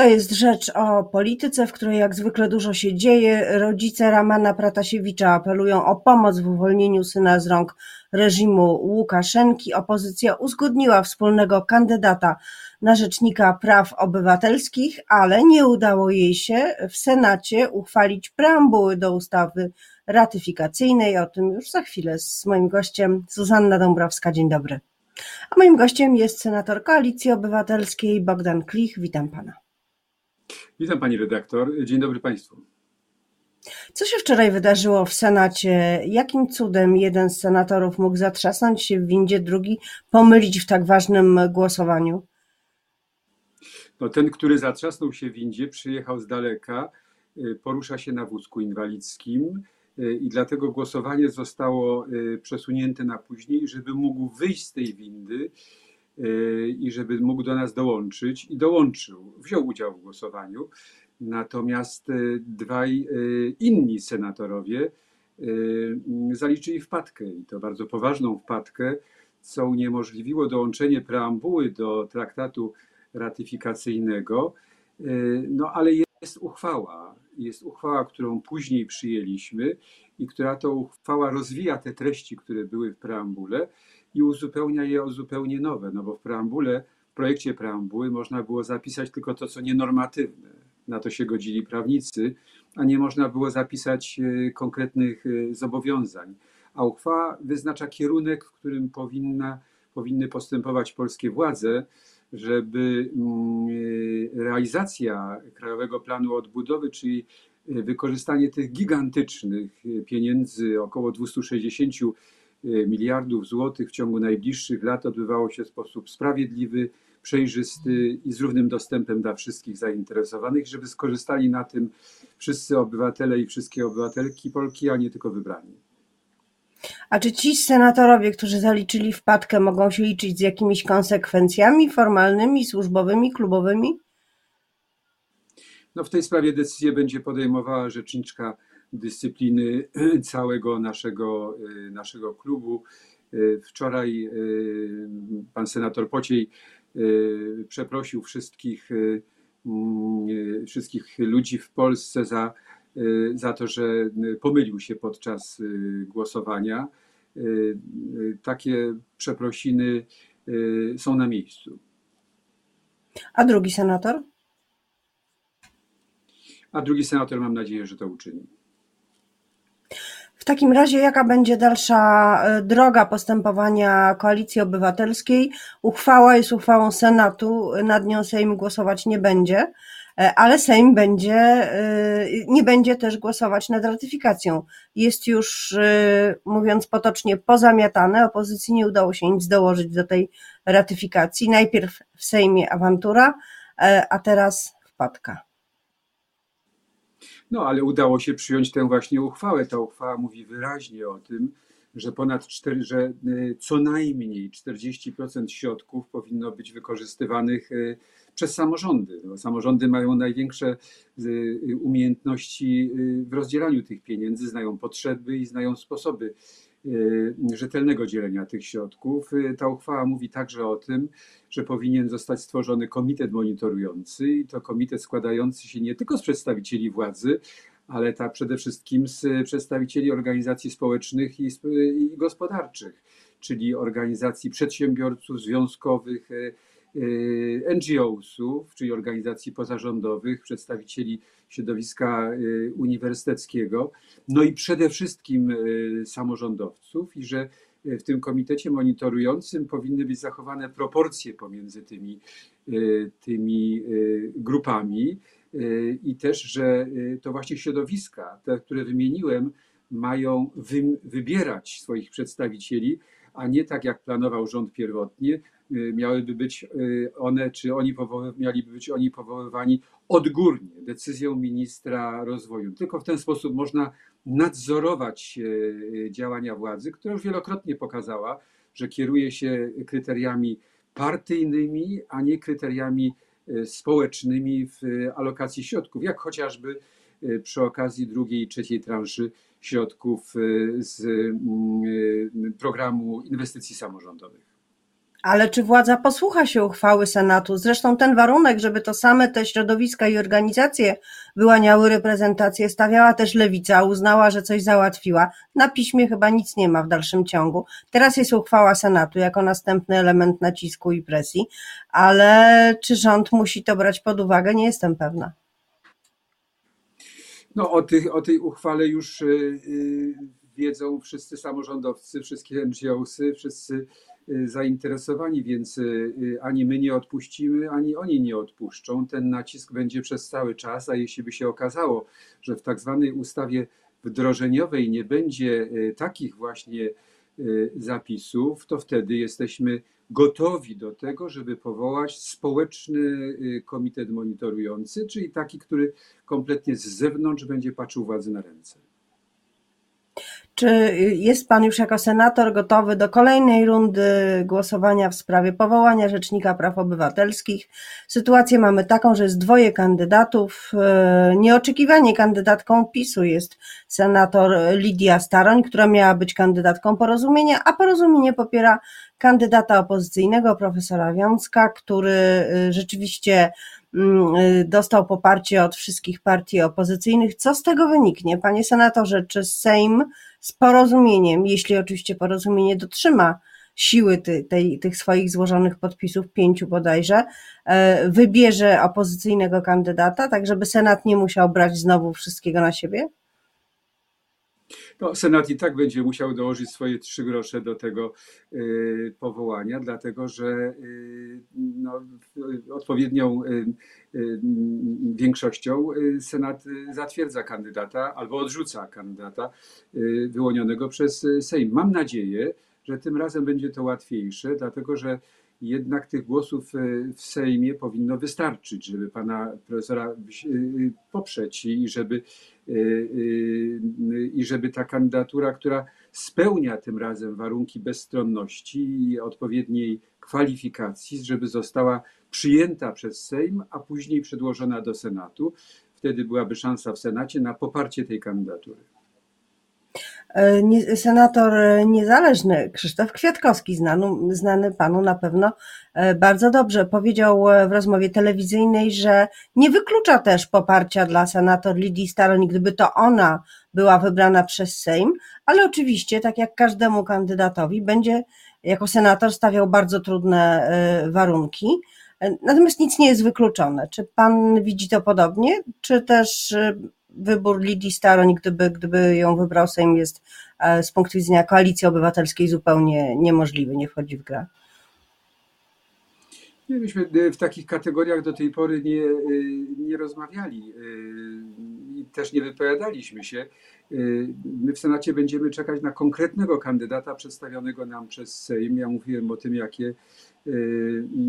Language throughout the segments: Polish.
To jest rzecz o polityce, w której jak zwykle dużo się dzieje. Rodzice Ramana Pratasiewicza apelują o pomoc w uwolnieniu syna z rąk reżimu Łukaszenki. Opozycja uzgodniła wspólnego kandydata na rzecznika praw obywatelskich, ale nie udało jej się w Senacie uchwalić preambuły do ustawy ratyfikacyjnej. O tym już za chwilę z moim gościem Zuzanna Dąbrowska. Dzień dobry. A moim gościem jest senator Koalicji Obywatelskiej Bogdan Klich. Witam pana. Witam pani redaktor. Dzień dobry państwu. Co się wczoraj wydarzyło w Senacie? Jakim cudem jeden z senatorów mógł zatrzasnąć się w windzie, drugi pomylić w tak ważnym głosowaniu? No, ten, który zatrzasnął się w windzie, przyjechał z daleka, y, porusza się na wózku inwalidzkim y, i dlatego głosowanie zostało y, przesunięte na później, żeby mógł wyjść z tej windy i żeby mógł do nas dołączyć i dołączył, wziął udział w głosowaniu. Natomiast dwaj inni senatorowie zaliczyli wpadkę i to bardzo poważną wpadkę, co uniemożliwiło dołączenie preambuły do traktatu ratyfikacyjnego, no ale jest uchwała, jest uchwała, którą później przyjęliśmy i która to uchwała rozwija te treści, które były w preambule i uzupełnia je o zupełnie nowe, no bo w preambule, w projekcie preambuły można było zapisać tylko to, co nienormatywne. Na to się godzili prawnicy, a nie można było zapisać e, konkretnych e, zobowiązań. A uchwała wyznacza kierunek, w którym powinna, powinny postępować polskie władze, żeby mm, e, realizacja Krajowego Planu Odbudowy, czyli wykorzystanie tych gigantycznych pieniędzy, około 260 E, miliardów złotych w ciągu najbliższych lat odbywało się w sposób sprawiedliwy, przejrzysty i z równym dostępem dla wszystkich zainteresowanych, żeby skorzystali na tym wszyscy obywatele i wszystkie obywatelki Polki, a nie tylko wybrani. A czy ci senatorowie, którzy zaliczyli wpadkę, mogą się liczyć z jakimiś konsekwencjami formalnymi, służbowymi, klubowymi? No w tej sprawie decyzję będzie podejmowała rzeczniczka dyscypliny całego naszego, y, naszego klubu. Y, wczoraj y, pan senator Pociej przeprosił wszystkich, mm, wszystkich ludzi w Polsce za, za to, że pomylił się podczas głosowania. Takie przeprosiny są na miejscu. A drugi senator? A drugi senator mam nadzieję, że to uczyni. W takim razie jaka będzie dalsza e, droga postępowania Koalicji Obywatelskiej? Uchwała jest uchwałą Senatu, nad nią Sejm głosować nie będzie, e, ale Sejm będzie, e, nie będzie też głosować nad ratyfikacją. Jest już, mówiąc potocznie, pozamiatane. Opozycji nie udało się nic dołożyć do tej ratyfikacji. Najpierw w Sejmie awantura, a teraz wpadka. No ale udało się przyjąć tę właśnie uchwałę. Ta uchwała mówi wyraźnie o tym, że ponad 4, że y, co najmniej 40% środków powinno być wykorzystywanych y, przez samorządy. No, samorządy mają największe y, umiejętności w rozdzielaniu tych pieniędzy, znają potrzeby i znają sposoby rzetelnego dzielenia tych środków. Y, ta uchwała mówi także o tym, że powinien zostać stworzony komitet monitorujący i to komitet składający się nie tylko z przedstawicieli władzy, ale tak przede wszystkim z przedstawicieli organizacji społecznych i, i gospodarczych, czyli organizacji przedsiębiorców, związkowych, y, Y, NGO-sów, czyli organizacji pozarządowych, przedstawicieli środowiska y, uniwersyteckiego, no i przede wszystkim y, samorządowców, i że w tym komitecie monitorującym powinny być zachowane proporcje pomiędzy tymi, tymi grupami i też, że to właśnie środowiska, te, które wymieniłem, mają wy, wybierać swoich przedstawicieli, a nie tak jak planował rząd pierwotnie, Y, miałyby być y, one, czy oni mieliby być oni powoływani odgórnie decyzją ministra rozwoju. Tylko w ten sposób można nadzorować y, działania władzy, która już wielokrotnie pokazała, że kieruje się kryteriami partyjnymi, a nie kryteriami społecznymi w alokacji środków, jak chociażby przy okazji drugiej i trzeciej transzy środków z mm, programu inwestycji samorządowych. Ale czy władza posłucha się uchwały Senatu? Zresztą ten warunek, żeby to same te środowiska i organizacje wyłaniały reprezentację, stawiała też lewica, uznała, że coś załatwiła. Na piśmie chyba nic nie ma w dalszym ciągu. Teraz jest uchwała Senatu jako następny element nacisku i presji, ale czy rząd musi to brać pod uwagę? Nie jestem pewna. No, o, tych, o tej uchwale już yy, wiedzą wszyscy samorządowcy, wszystkie NGOsy, wszyscy Y, zainteresowani, więc y, y, ani my nie odpuścimy, ani oni nie odpuszczą. Ten nacisk będzie przez cały czas, a jeśli by się okazało, że w tak zwanej ustawie wdrożeniowej nie będzie takich właśnie zapisów, to wtedy jesteśmy gotowi do tego, żeby powołać społeczny komitet monitorujący, czyli taki, który kompletnie z zewnątrz będzie patrzył władzy na ręce. Czy jest Pan już jako senator gotowy do kolejnej rundy głosowania w sprawie powołania Rzecznika Praw Obywatelskich? Sytuację mamy taką, że jest dwoje kandydatów. E, nieoczekiwanie kandydatką PiSu jest senator Lidia Staroń, która miała być kandydatką porozumienia, a porozumienie popiera kandydata opozycyjnego, profesora Wiązka, który e, rzeczywiście dostał poparcie od wszystkich partii opozycyjnych. Co z tego wyniknie? Panie senatorze, czy Sejm z porozumieniem, jeśli oczywiście porozumienie dotrzyma siły ty, tej, tych swoich złożonych podpisów, pięciu bodajże, e, wybierze opozycyjnego kandydata, tak żeby Senat nie musiał brać znowu wszystkiego na siebie? No, Senat i tak będzie musiał dołożyć swoje trzy grosze do tego y, powołania, dlatego że y, no, odpowiednią y, większością Senat zatwierdza kandydata albo odrzuca kandydata wyłonionego przez Sejm. Mam nadzieję, że tym razem będzie to łatwiejsze, dlatego że jednak tych głosów e, w Sejmie powinno wystarczyć, żeby pana profesora e, poprzeć i żeby, e, i żeby ta kandydatura, która spełnia tym razem warunki bezstronności i odpowiedniej kwalifikacji, żeby została przyjęta przez Sejm, a później przedłożona do Senatu. Wtedy byłaby szansa w Senacie na poparcie tej kandydatury. E, senator niezależny Krzysztof Kwiatkowski, znany, znany panu na pewno e, bardzo dobrze, powiedział e, w rozmowie telewizyjnej, że nie wyklucza też poparcia dla senator Lidii Staroń, gdyby to ona była wybrana przez Sejm, ale oczywiście, tak jak każdemu kandydatowi, będzie jako senator stawiał bardzo trudne warunki. Natomiast nic nie jest wykluczone. Czy pan widzi to podobnie, czy też wybór Lidii Staroń, gdyby, gdyby ją wybrał Sejm, jest e, z punktu widzenia koalicji obywatelskiej zupełnie niemożliwy, nie wchodzi w grę. myśmy e, w takich kategoriach do tej pory nie, e, nie rozmawiali i też nie wypowiadaliśmy się. My w Senacie będziemy czekać na konkretnego kandydata przedstawionego nam przez Sejm. Ja mówiłem o tym, jakie,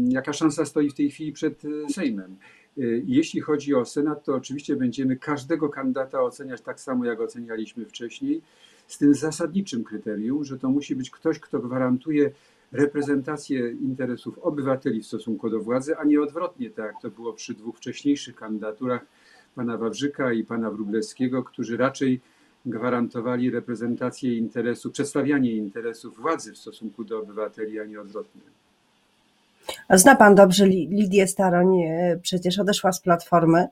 jaka szansa stoi w tej chwili przed Sejmem. Y, jeśli chodzi o Senat, to oczywiście będziemy każdego kandydata oceniać tak samo, jak ocenialiśmy wcześniej, z tym zasadniczym kryterium, że to musi być ktoś, kto gwarantuje reprezentację interesów obywateli w stosunku do władzy, a nie odwrotnie, tak jak to było przy dwóch wcześniejszych kandydaturach pana Wawrzyka i pana Wróblewskiego, którzy raczej gwarantowali reprezentację interesu, przedstawianie interesów władzy w stosunku do obywateli, a nie odwrotnie. Zna pan dobrze Lidię Staroń, e, przecież odeszła z Platformy.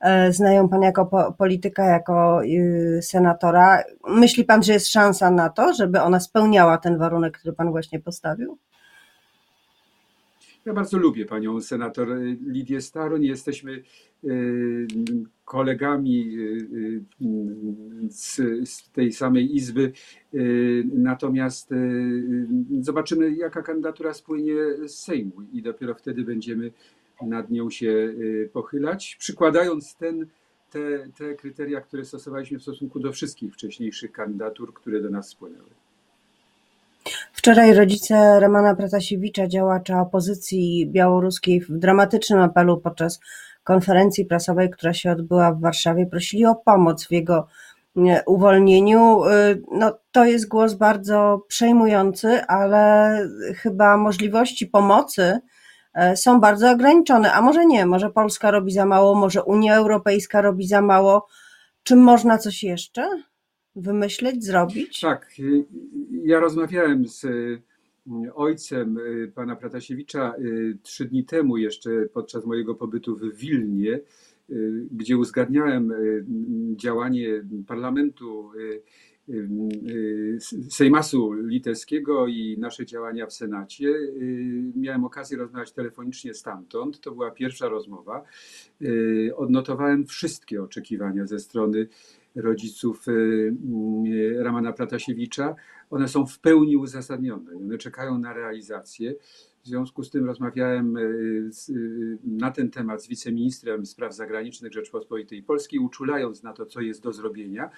E, Znają pan jako polityka, jako y, senatora. Myśli pan, że jest szansa na to, żeby ona spełniała ten warunek, który pan właśnie postawił? Ja bardzo lubię panią senator Lidię Staroń. Jesteśmy y, kolegami y, z tej samej izby. Natomiast zobaczymy, jaka kandydatura spłynie z Sejmu i dopiero wtedy będziemy nad nią się pochylać, przykładając ten, te, te kryteria, które stosowaliśmy w stosunku do wszystkich wcześniejszych kandydatur, które do nas spłynęły. Wczoraj rodzice Romana Pratasiewicza, działacza opozycji białoruskiej w dramatycznym apelu podczas konferencji prasowej, która się odbyła w Warszawie, prosili o pomoc w jego uwolnieniu. E, no, to jest głos bardzo przejmujący, ale chyba możliwości pomocy e, są bardzo ograniczone. A może nie, może Polska robi za mało, może Unia Europejska robi za mało. Czy można coś jeszcze? Wymyśleć, zrobić? Tak. Ja rozmawiałem z ojcem y, pana Pratasiewicza y, trzy dni temu jeszcze podczas mojego pobytu w Wilnie, y, gdzie uzgadniałem y, działanie parlamentu y, y, y, Sejmasu Litewskiego i nasze działania w Senacie. Y, Miałem okazję rozmawiać telefonicznie stamtąd. To była pierwsza rozmowa. Y, Odnotowałem wszystkie oczekiwania ze strony rodziców y, y, Ramana Pratasiewicza. One są w pełni uzasadnione. One czekają na realizację. W związku z tym rozmawiałem y, z, na ten temat z wiceministrem spraw zagranicznych Rzeczpospolitej Polskiej, uczulając na to, co jest do zrobienia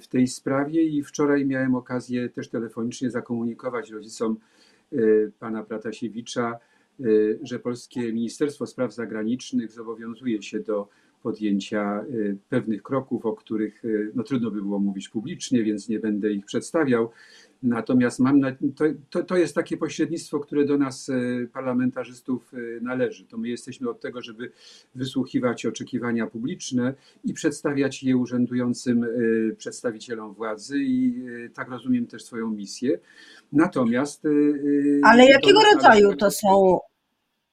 w tej sprawie. I wczoraj miałem okazję też telefonicznie zakomunikować rodzicom pana Pratasiewicza, że polskie Ministerstwo Spraw Zagranicznych zobowiązuje się do podjęcia y, pewnych kroków, o których y, no, trudno by było mówić publicznie, więc nie będę ich przedstawiał. Natomiast mam na, to, to, to jest takie pośrednictwo, które do nas, y, parlamentarzystów, należy. To my jesteśmy od tego, żeby wysłuchiwać oczekiwania publiczne i przedstawiać je urzędującym przedstawicielom władzy i tak rozumiem też swoją misję. Natomiast. Ale jakiego rodzaju to są,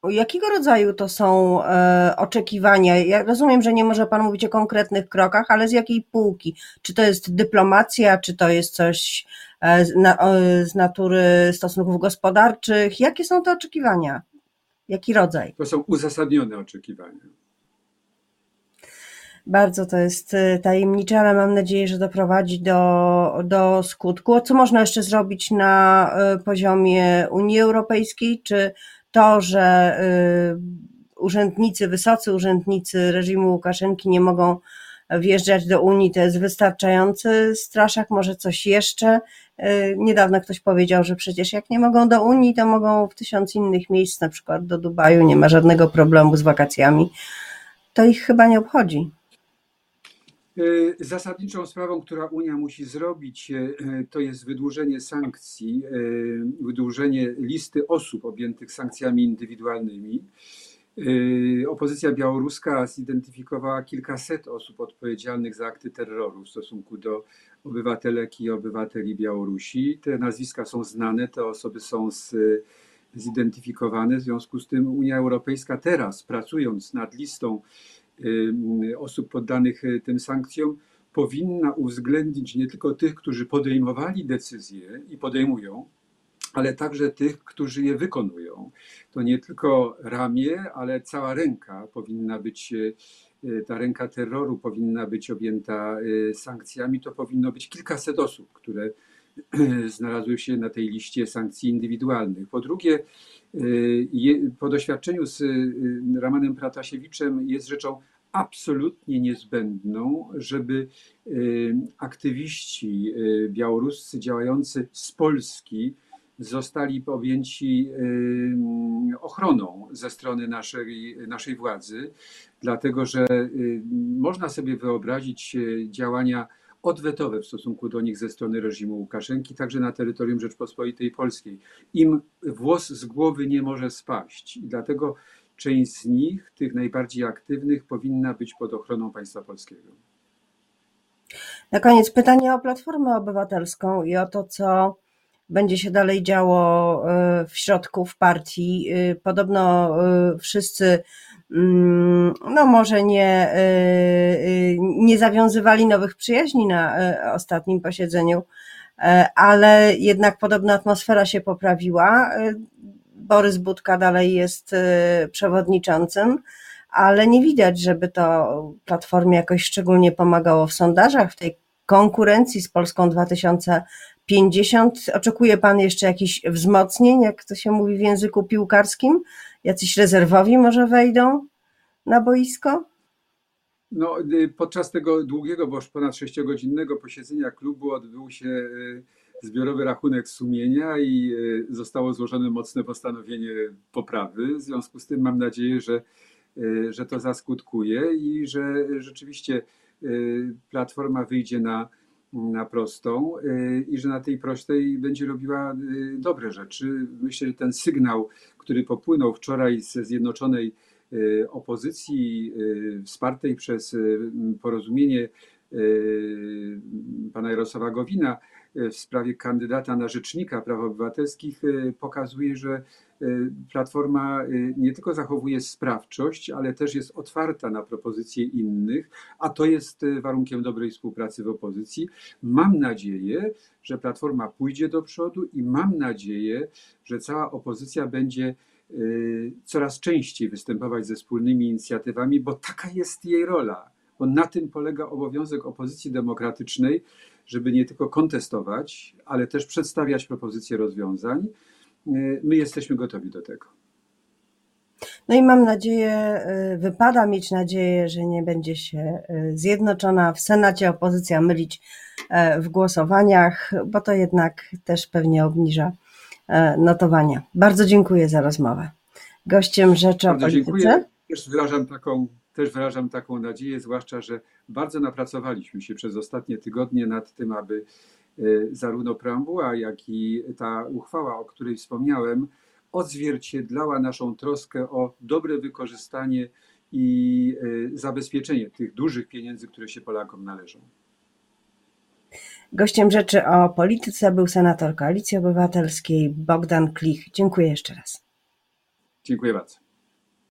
jakiego rodzaju to są e, oczekiwania? Ja rozumiem, że nie może Pan mówić o konkretnych krokach, ale z jakiej półki? Czy to jest dyplomacja, czy to jest coś e, z, na, e, z natury stosunków gospodarczych? Jakie są te oczekiwania? Jaki rodzaj? To są uzasadnione oczekiwania. Bardzo to jest e, tajemnicze, ale mam nadzieję, że doprowadzi do, do skutku. Co można jeszcze zrobić na e, poziomie Unii Europejskiej? Czy to, że e, urzędnicy, wysocy urzędnicy reżimu Łukaszenki nie mogą wjeżdżać do Unii, to jest wystarczający straszak? Może coś jeszcze? E, Niedawno ktoś powiedział, że przecież jak nie mogą do Unii, to mogą w tysiąc innych miejsc, na przykład do Dubaju, nie ma żadnego problemu z wakacjami. To ich chyba nie obchodzi. Y, Zasadniczą sprawą, która Unia musi zrobić, y, to jest wydłużenie sankcji, y, wydłużenie listy osób objętych sankcjami indywidualnymi. Opozycja białoruska zidentyfikowała kilkaset osób odpowiedzialnych za akty terroru w stosunku do obywatelek i obywateli Białorusi. Te nazwiska są znane, te osoby są z, zidentyfikowane. W związku z tym Unia Europejska teraz, pracując nad listą osób poddanych y, tym sankcjom, powinna uwzględnić nie tylko tych, którzy podejmowali decyzje i podejmują, ale także tych, którzy je wykonują. To nie tylko ramię, ale cała ręka powinna być, y, y, ta ręka terroru powinna być objęta y, sankcjami. To powinno być kilkaset osób, które znalazły się na tej liście sankcji indywidualnych. Po drugie, y, po doświadczeniu z y, Ramanem Pratasiewiczem jest rzeczą absolutnie niezbędną, żeby y, aktywiści białoruscy działający z Polski zostali objęci ochroną ze strony naszej, naszej władzy, dlatego że można sobie wyobrazić działania odwetowe w stosunku do nich ze strony reżimu Łukaszenki, także na terytorium Rzeczpospolitej Polskiej. Im włos z głowy nie może spaść i dlatego część z nich, tych najbardziej aktywnych, powinna być pod ochroną państwa polskiego. Na koniec pytanie o Platformę Obywatelską i o to, co będzie się dalej działo y, w środku w partii. Y, Podobno y, wszyscy, mm, no może nie, nie zawiązywali nowych przyjaźni na ostatnim posiedzeniu, ale jednak podobno atmosfera się poprawiła. Borys Budka dalej jest przewodniczącym ale nie widać, żeby to Platformie jakoś szczególnie pomagało w sondażach, w tej konkurencji z Polską 2050. Oczekuje Pan jeszcze jakichś wzmocnień, jak to się mówi w języku piłkarskim? Jacyś rezerwowi może wejdą na boisko? No, y, podczas tego długiego, bo już ponad sześciogodzinnego posiedzenia klubu odbył się y, zbiorowy rachunek sumienia i y, zostało złożone mocne postanowienie poprawy. W związku z tym mam nadzieję, że, że to zaskutkuje i że rzeczywiście Platforma wyjdzie na, na prostą y, i że na tej prostej będzie robiła y, dobre rzeczy. Myślę, że ten sygnał, który popłynął wczoraj ze Zjednoczonej y, opozycji wspartej przez porozumienie pana Jarosława Gowina w sprawie kandydata na rzecznika praw obywatelskich e, pokazuje, że e, Platforma e, nie tylko zachowuje sprawczość, ale też jest otwarta na propozycje innych, a to jest warunkiem dobrej współpracy w opozycji. Mam nadzieję, że Platforma pójdzie do przodu i mam nadzieję, że cała opozycja będzie coraz częściej występować ze wspólnymi inicjatywami, bo taka jest jej rola. Bo na tym polega obowiązek opozycji demokratycznej, żeby nie tylko kontestować, ale też przedstawiać propozycje rozwiązań. My jesteśmy gotowi do tego. No i mam nadzieję, y, wypada mieć nadzieję, że nie będzie się y, zjednoczona w Senacie opozycja mylić e, w głosowaniach, bo to jednak też pewnie obniża notowania. Bardzo dziękuję za rozmowę. Gościem Rzeczy o Polityce. dziękuję. Też wyrażam taką, też wyrażam taką nadzieję, zwłaszcza, że bardzo napracowaliśmy się przez ostatnie tygodnie nad tym, aby e, zarówno preambuła, jak i ta uchwała, o której wspomniałem, odzwierciedlała naszą troskę o dobre wykorzystanie i e, zabezpieczenie tych dużych pieniędzy, które się Polakom należą. Gościem Rzeczy o Polityce był senator Koalicji Obywatelskiej Bogdan Klich. Dziękuję jeszcze raz. Dziękuję bardzo.